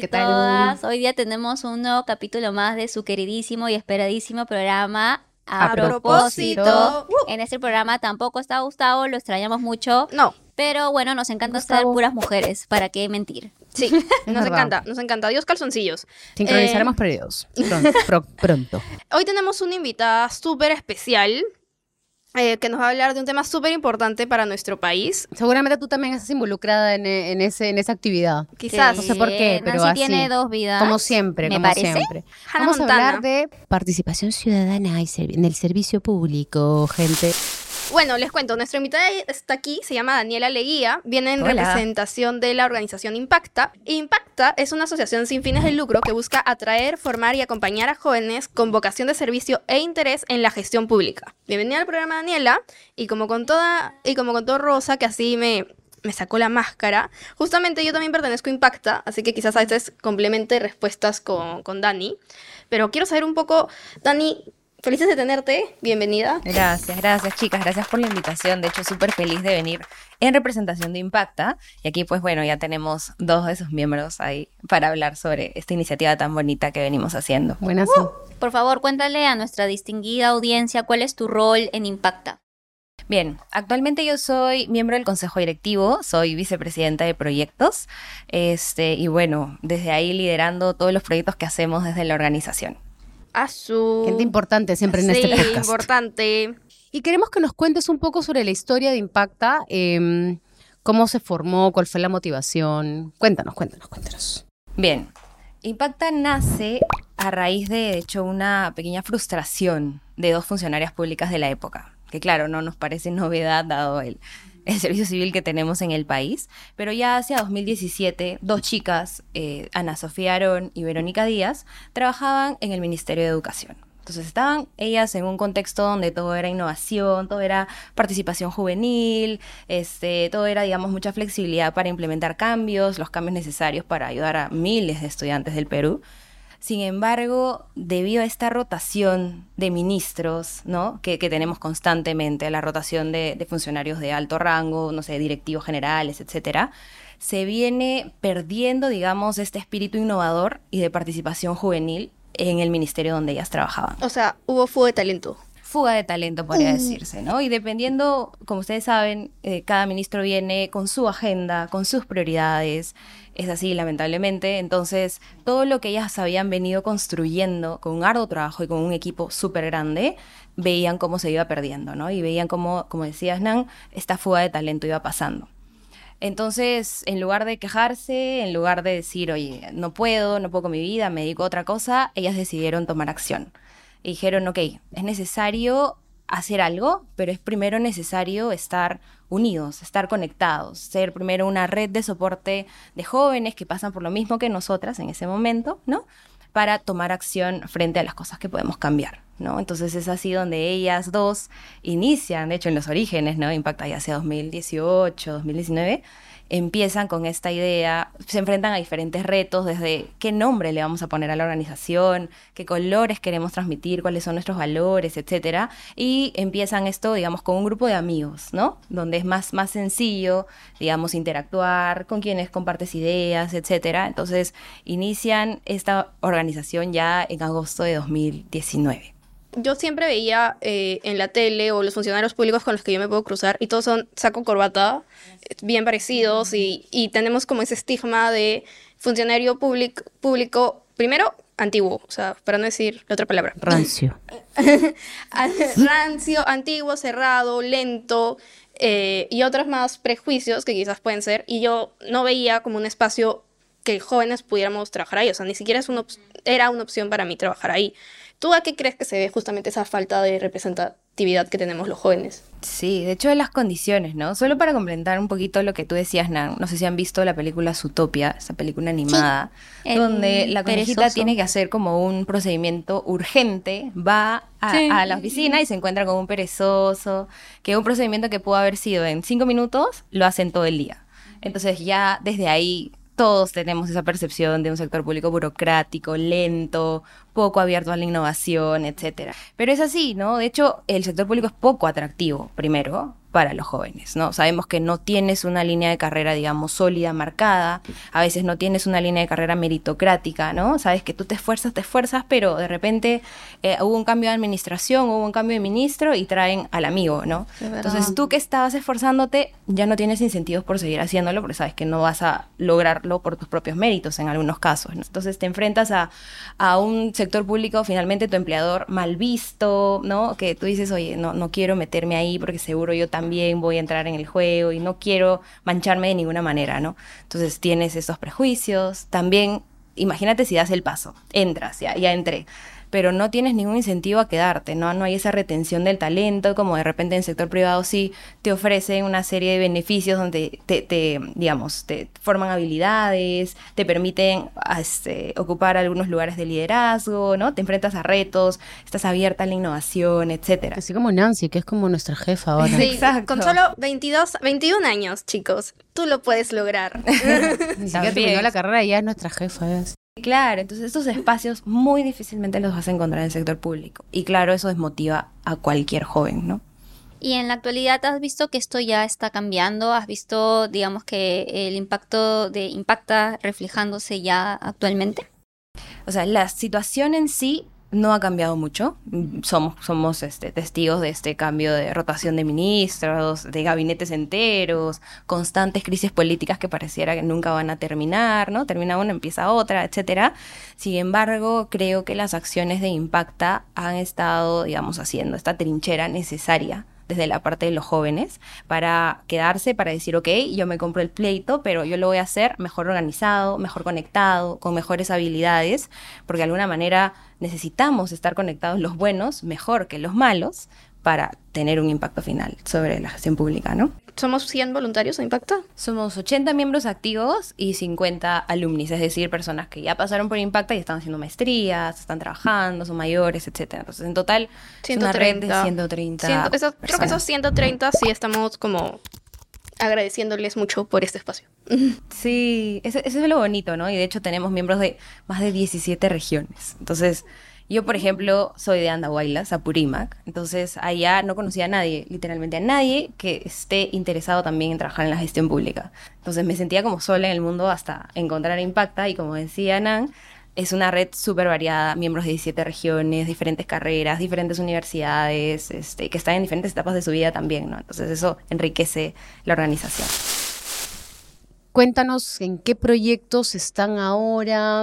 todos y todas. Hoy día tenemos un nuevo capítulo más de su queridísimo y esperadísimo programa A, propósito. En este programa tampoco está Gustavo, lo extrañamos mucho. No. Pero bueno, nos encanta estar puras mujeres, ¿para qué mentir? Sí, nos encanta, nos encanta. Dios calzoncillos. Sincronizaremos eh, periodos pronto, pronto. Hoy tenemos una invitada súper especial eh, que nos va a hablar de un tema súper importante para nuestro país. Seguramente tú también estás involucrada en, en, ese, en esa actividad. Quizás. No sé por qué, pero así. tiene dos vidas. Como siempre, como siempre. Vamos a hablar de participación ciudadana en el servicio público, gente. Bueno, les cuento, nuestra invitada está aquí, se llama Daniela Leguía, viene en representación de la organización Impacta. Impacta es una asociación sin fines de lucro que busca atraer, formar y acompañar a jóvenes con vocación de servicio e interés en la gestión pública. Bienvenida al programa Daniela, y como con toda, y como con todo Rosa, que así me, me sacó la máscara. Justamente yo también pertenezco a Impacta, así que quizás a veces complemente respuestas con, con Dani. Pero quiero saber un poco, Dani, felices de tenerte, bienvenida. Gracias, gracias chicas, gracias por la invitación. De hecho, súper feliz de venir en representación de Impacta. Y aquí, pues bueno, ya tenemos dos de sus miembros ahí para hablar sobre esta iniciativa tan bonita que venimos haciendo. Buenas. Uh, por favor, cuéntale a nuestra distinguida audiencia cuál es tu rol en Impacta. Bien, actualmente yo soy miembro del consejo directivo, soy vicepresidenta de proyectos, este, y bueno, desde ahí liderando todos los proyectos que hacemos desde la organización. Gente importante siempre en este podcast. importante. Y queremos que nos cuentes un poco sobre la historia de Impacta, em, cómo se formó, cuál fue la motivación. Cuéntanos, cuéntanos, cuéntanos. Bien, Impacta nace a raíz de, de hecho, una pequeña frustración de dos funcionarias públicas de la época, que claro, no nos parece novedad dado el, el servicio civil que tenemos en el país, pero ya hacia 2017, dos chicas, eh, Ana Sofía Arón y Verónica Díaz, trabajaban en el Ministerio de Educación. Entonces estaban ellas en un contexto donde todo era innovación, todo era participación juvenil, este, todo era, digamos, mucha flexibilidad para implementar cambios, los cambios necesarios para ayudar a miles de estudiantes del Perú. Sin embargo, debido a esta rotación de ministros, ¿no? Que, tenemos constantemente, la rotación de, funcionarios de alto rango, no sé, directivos generales, etcétera, se viene perdiendo, digamos, este espíritu innovador y de participación juvenil en el ministerio donde ellas trabajaban. O sea, hubo fuga de talento fuga de talento, podría decirse, ¿no? Y dependiendo, como ustedes saben, eh, cada ministro viene con su agenda, con sus prioridades, es así, lamentablemente. Entonces, todo lo que ellas habían venido construyendo con un arduo trabajo y con un equipo súper grande, veían cómo se iba perdiendo, ¿no? Y veían cómo, como decías, Nan, esta fuga de talento iba pasando. Entonces, en lugar de quejarse, en lugar de decir, oye, no puedo, no puedo con mi vida, me dedico a otra cosa, ellas decidieron tomar acción. Dijeron, ok, es necesario hacer algo, pero es primero necesario estar unidos, estar conectados, ser primero una red de soporte de jóvenes que pasan por lo mismo que nosotras en ese momento, ¿no? Para tomar acción frente a las cosas que podemos cambiar, ¿no? Entonces es así donde ellas dos inician, de hecho en los orígenes, ¿no? Impacta ya hacia 2018, 2019 empiezan con esta idea, se enfrentan a diferentes retos, desde qué nombre le vamos a poner a la organización, qué colores queremos transmitir, cuáles son nuestros valores, etcétera, y empiezan esto, digamos, con un grupo de amigos, ¿no? Donde es más, más sencillo, digamos, interactuar con quienes compartes ideas, etcétera. Entonces, inician esta organización ya en agosto de 2019 yo siempre veía eh, en la tele o los funcionarios públicos con los que yo me puedo cruzar y todos son saco corbata, bien parecidos y, y tenemos como ese estigma de funcionario público, público, primero, antiguo, o sea, para no decir la otra palabra. Rancio. Rancio, antiguo, cerrado, lento eh, y otros más prejuicios que quizás pueden ser. Y yo no veía como un espacio que jóvenes pudiéramos trabajar ahí, o sea, ni siquiera es una era una opción para mí trabajar ahí. ¿Tú a qué crees que se ve justamente esa falta de representatividad que tenemos los jóvenes? Sí, de hecho de las condiciones, ¿no? Solo para complementar un poquito lo que tú decías, Nan, no sé si han visto la película Zootopia, esa película animada, donde la conejita tiene que hacer como un procedimiento urgente, va a, la oficina y se encuentra con un perezoso, que un procedimiento que pudo haber sido en cinco minutos, lo hacen todo el día. Entonces ya desde ahí todos tenemos esa percepción de un sector público burocrático, lento, poco abierto a la innovación, etcétera. Pero es así, ¿no? De hecho, el sector público es poco atractivo, primero, para los jóvenes, ¿no? Sabemos que no tienes una línea de carrera, digamos, sólida, marcada, a veces no tienes una línea de carrera meritocrática, ¿no? Sabes que tú te esfuerzas, te esfuerzas, pero de repente eh, hubo un cambio de administración, hubo un cambio de ministro y traen al amigo, ¿no? Entonces tú que estabas esforzándote ya no tienes incentivos por seguir haciéndolo porque sabes que no vas a lograrlo por tus propios méritos en algunos casos, ¿no? Entonces te enfrentas a, a un sector público, finalmente tu empleador mal visto, ¿no? Que tú dices, oye, no, no quiero meterme ahí porque seguro yo también voy a entrar en el juego y no quiero mancharme de ninguna manera, ¿no? Entonces tienes esos prejuicios. También, imagínate si das el paso, entras, ya, ya entré pero no tienes ningún incentivo a quedarte, ¿no? No hay esa retención del talento, como de repente en el sector privado sí te ofrecen una serie de beneficios donde te, digamos, te forman habilidades, te permiten este, ocupar algunos lugares de liderazgo, ¿no? Te enfrentas a retos, estás abierta a la innovación, etcétera. Así como Nancy, que es como nuestra jefa ahora. Sí, Exacto. con solo 22, 21 años, chicos, tú lo puedes lograr. Ni siquiera terminó la carrera y ya es nuestra jefa. Claro, entonces estos espacios muy difícilmente los vas a encontrar en el sector público. Y claro, eso desmotiva a cualquier joven, ¿no? Y en la actualidad has visto que esto ya está cambiando, has visto, digamos, que el impacto de Impacta reflejándose ya actualmente. O sea, la situación en sí no ha cambiado mucho. Somos, somos este, testigos de este cambio de rotación de ministros, de gabinetes enteros, constantes crisis políticas que pareciera que nunca van a terminar, ¿no? Termina una, empieza otra, etcétera. Sin embargo, creo que las acciones de Impacta han estado, digamos, haciendo esta trinchera necesaria desde la parte de los jóvenes para quedarse, para decir, ok, yo me compro el pleito, pero yo lo voy a hacer mejor organizado, mejor conectado, con mejores habilidades, porque de alguna manera necesitamos estar conectados los buenos mejor que los malos para tener un impacto final sobre la gestión pública, ¿no? ¿Somos 100 voluntarios de Impacta? Somos 80 miembros activos y 50 alumnis, es decir, personas que ya pasaron por Impacta y están haciendo maestrías, están trabajando, son mayores, etc. Entonces, en total, 130. Es una red de 130 Creo que esos 130 sí estamos como agradeciéndoles mucho por este espacio. Sí, eso, eso, es lo bonito, ¿no? Y de hecho tenemos miembros de más de 17 regiones. Entonces, yo, por ejemplo, soy de Andahuaylas, Apurímac, entonces allá no conocía a nadie, literalmente a nadie que esté interesado también en trabajar en la gestión pública. Entonces me sentía como sola en el mundo hasta encontrar Impacta y como decía Nan, es una red súper variada, miembros de 17 regiones, diferentes carreras, diferentes universidades, este, que están en diferentes etapas de su vida también, ¿no? Entonces eso enriquece la organización. Cuéntanos en qué proyectos están ahora.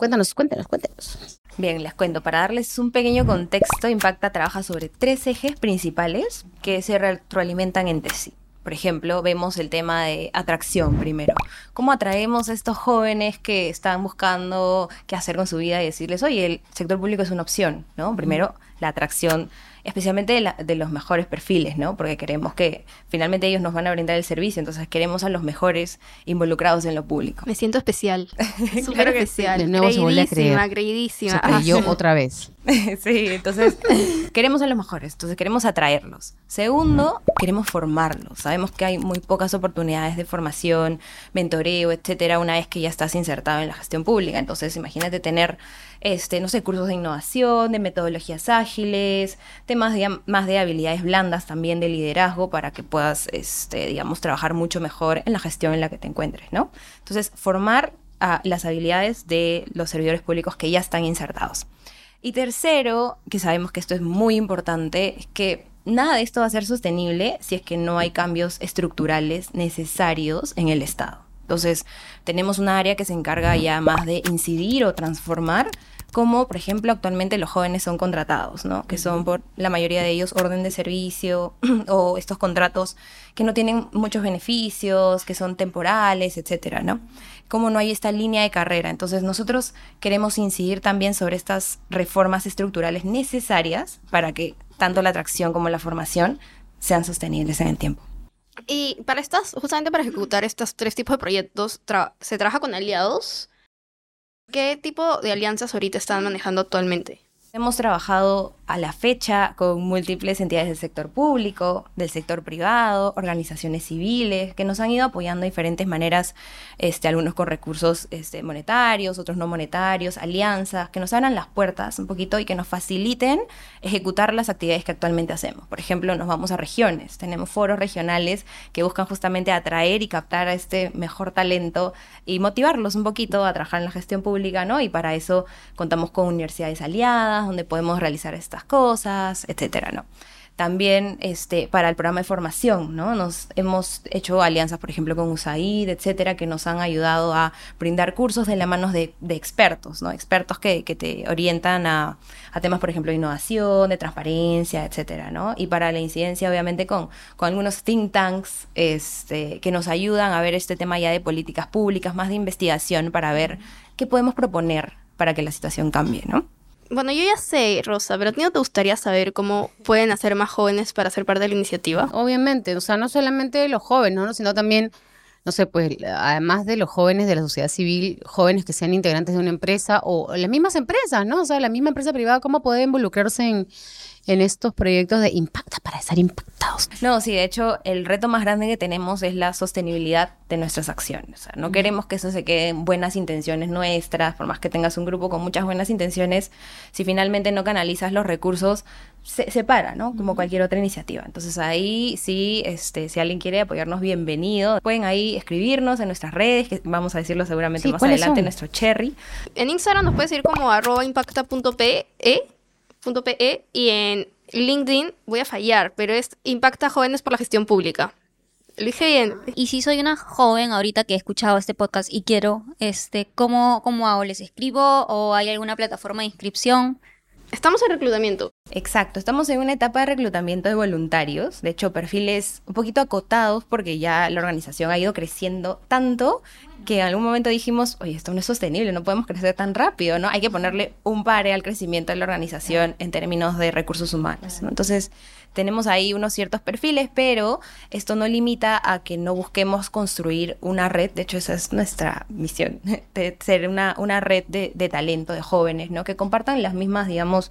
Cuéntanos, cuéntanos, cuéntanos. Bien, les cuento. Para darles un pequeño contexto, Impacta trabaja sobre tres ejes principales que se retroalimentan entre sí. Por ejemplo, vemos el tema de atracción primero. ¿Cómo atraemos a estos jóvenes que están buscando qué hacer con su vida y decirles, oye, el sector público es una opción, ¿no? Primero, la atracción especialmente de, los mejores perfiles, ¿no? Porque queremos que finalmente ellos nos van a brindar el servicio, entonces queremos a los mejores involucrados en lo público. Me siento especial, súper especial. De nuevo creidísima, creidísima. Se otra vez. sí, entonces queremos a los mejores, entonces queremos atraerlos. Segundo, queremos formarlos. Sabemos que hay muy pocas oportunidades de formación, mentoreo, etcétera, una vez que ya estás insertado en la gestión pública. Entonces, imagínate tener este, no sé, cursos de innovación, de metodologías ágiles, temas de, más de habilidades blandas también de liderazgo para que puedas, este, digamos, trabajar mucho mejor en la gestión en la que te encuentres, ¿no? Entonces, formar las habilidades de los servidores públicos que ya están insertados. Y tercero, que sabemos que esto es muy importante, es que nada de esto va a ser sostenible si es que no hay cambios estructurales necesarios en el Estado. Entonces, tenemos un área que se encarga ya más de incidir o transformar como por ejemplo actualmente los jóvenes son contratados, ¿no? Que son por la mayoría de ellos orden de servicio o estos contratos que no tienen muchos beneficios, que son temporales, etcétera, ¿no? Como no hay esta línea de carrera. Entonces nosotros queremos incidir también sobre estas reformas estructurales necesarias para que tanto la atracción como la formación sean sostenibles en el tiempo. Y para estas, justamente para ejecutar estos tres tipos de proyectos, ¿se trabaja con aliados? ¿Qué tipo de alianzas ahorita están manejando actualmente? Hemos trabajado a la fecha con múltiples entidades del sector público, del sector privado, organizaciones civiles, que nos han ido apoyando de diferentes maneras, este, algunos con recursos este, monetarios, otros no monetarios, alianzas, que nos abran las puertas un poquito y que nos faciliten ejecutar las actividades que actualmente hacemos. Por ejemplo, nos vamos a regiones, tenemos foros regionales que buscan justamente atraer y captar a este mejor talento y motivarlos un poquito a trabajar en la gestión pública, ¿no? Y para eso contamos con universidades aliadas, donde podemos realizar estas cosas, etcétera, ¿no? También este, para el programa de formación, ¿no? Nos hemos hecho alianzas, por ejemplo, con USAID, etcétera, que nos han ayudado a brindar cursos de la mano de, expertos, ¿no? Expertos que, te orientan a, temas, por ejemplo, de innovación, de transparencia, etcétera, ¿no? Y para la incidencia, obviamente, con, con algunos think tanks este, que nos ayudan a ver este tema ya de políticas públicas, más de investigación, para ver qué podemos proponer para que la situación cambie, ¿no? Bueno, yo ya sé, Rosa, pero ¿a ti no te gustaría saber cómo pueden hacer más jóvenes para ser parte de la iniciativa? Obviamente, o sea, no solamente los jóvenes, ¿no? sino también, no sé, pues además de los jóvenes de la sociedad civil, jóvenes que sean integrantes de una empresa o las mismas empresas, ¿no? O sea, la misma empresa privada, ¿cómo puede involucrarse en, en estos proyectos de impacta para estar impactados. No, sí, de hecho, el reto más grande que tenemos es la sostenibilidad de nuestras acciones. O sea, no queremos que eso se quede en buenas intenciones nuestras, por más que tengas un grupo con muchas buenas intenciones, si finalmente no canalizas los recursos, se, para, ¿no? Como cualquier otra iniciativa. Entonces ahí sí, este, si alguien quiere apoyarnos, bienvenido. Pueden ahí escribirnos en nuestras redes, que vamos a decirlo seguramente más adelante, en nuestro cherry. En Instagram nos puedes ir como arroba impacta.pe .pe y en LinkedIn voy a fallar, pero es Impacta Jóvenes por la Gestión Pública. Lo dije bien. Y si soy una joven ahorita que he escuchado este podcast y quiero, este, ¿cómo, cómo hago? ¿Les escribo o hay alguna plataforma de inscripción? Estamos en reclutamiento. Exacto, estamos en una etapa de reclutamiento de voluntarios, de hecho perfiles un poquito acotados porque ya la organización ha ido creciendo tanto que en algún momento dijimos, oye, esto no es sostenible, no podemos crecer tan rápido, ¿no? Hay que ponerle un pare al crecimiento de la organización en términos de recursos humanos, ¿no? Entonces, tenemos ahí unos ciertos perfiles, pero esto no limita a que no busquemos construir una red, de hecho esa es nuestra misión, de ser una, una red de, de talento, de jóvenes, ¿no? Que compartan las mismas, digamos,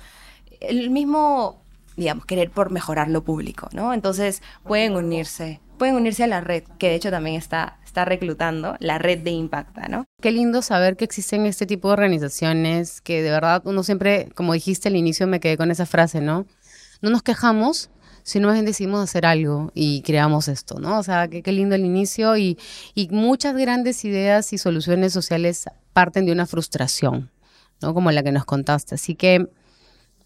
el mismo, digamos, querer por mejorar lo público, ¿no? Entonces pueden unirse, pueden unirse a la red, que de hecho también está, está reclutando, la red de Impacta, ¿no? Qué lindo saber que existen este tipo de organizaciones que de verdad uno siempre, como dijiste al inicio, me quedé con esa frase, ¿no? No nos quejamos, sino más bien decidimos hacer algo y creamos esto, ¿no? O sea, qué lindo el inicio y, y muchas grandes ideas y soluciones sociales parten de una frustración, ¿no? Como la que nos contaste. Así que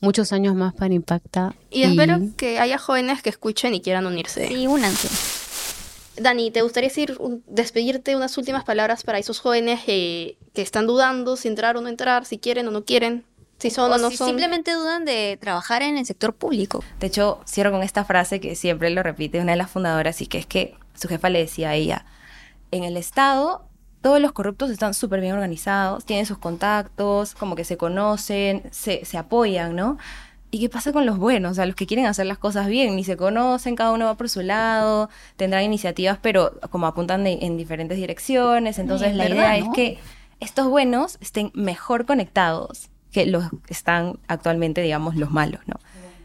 muchos años más para Impacta. Y, espero que haya jóvenes que escuchen y quieran unirse. Sí, únanse. Dani, ¿te gustaría decir, despedirte unas últimas palabras para esos jóvenes que están dudando si entrar o no entrar, si quieren o no quieren? Si son o, no si simplemente dudan de trabajar en el sector público. De hecho, cierro con esta frase que siempre lo repite una de las fundadoras y que es que su jefa le decía a ella, en el Estado todos los corruptos están súper bien organizados, tienen sus contactos, como que se conocen, se, se apoyan, ¿no? ¿Y qué pasa con los buenos? O sea, los que quieren hacer las cosas bien, ni se conocen, cada uno va por su lado, tendrán iniciativas, pero como apuntan en diferentes direcciones. Entonces, la idea es que estos buenos estén mejor conectados que los que están actualmente, digamos, los malos, ¿no?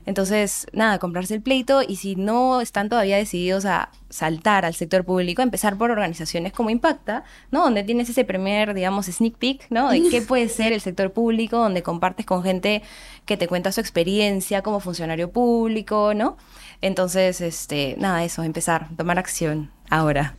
Entonces, nada, comprarse el pleito y si no están todavía decididos a saltar al sector público, empezar por organizaciones como Impacta, ¿no? Donde tienes ese primer, digamos, sneak peek, ¿no? De qué puede ser el sector público, donde compartes con gente que te cuenta su experiencia como funcionario público, ¿no? Entonces, este, nada, eso, empezar, tomar acción ahora.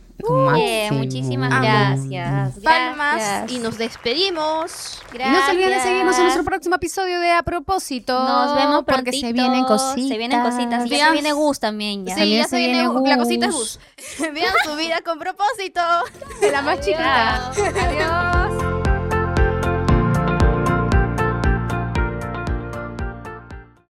Bien, muchísimas gracias. Palmas y nos despedimos. Gracias. no se olviden de seguirnos en nuestro próximo episodio de A Propósito. Nos vemos porque se vienen cositas. Se vienen cositas. Y ya se viene Gus también. Ya. Sí, ya se, viene, Gus. La cosita es Gus. Vean su vida con propósito. La más chiquita. Adiós.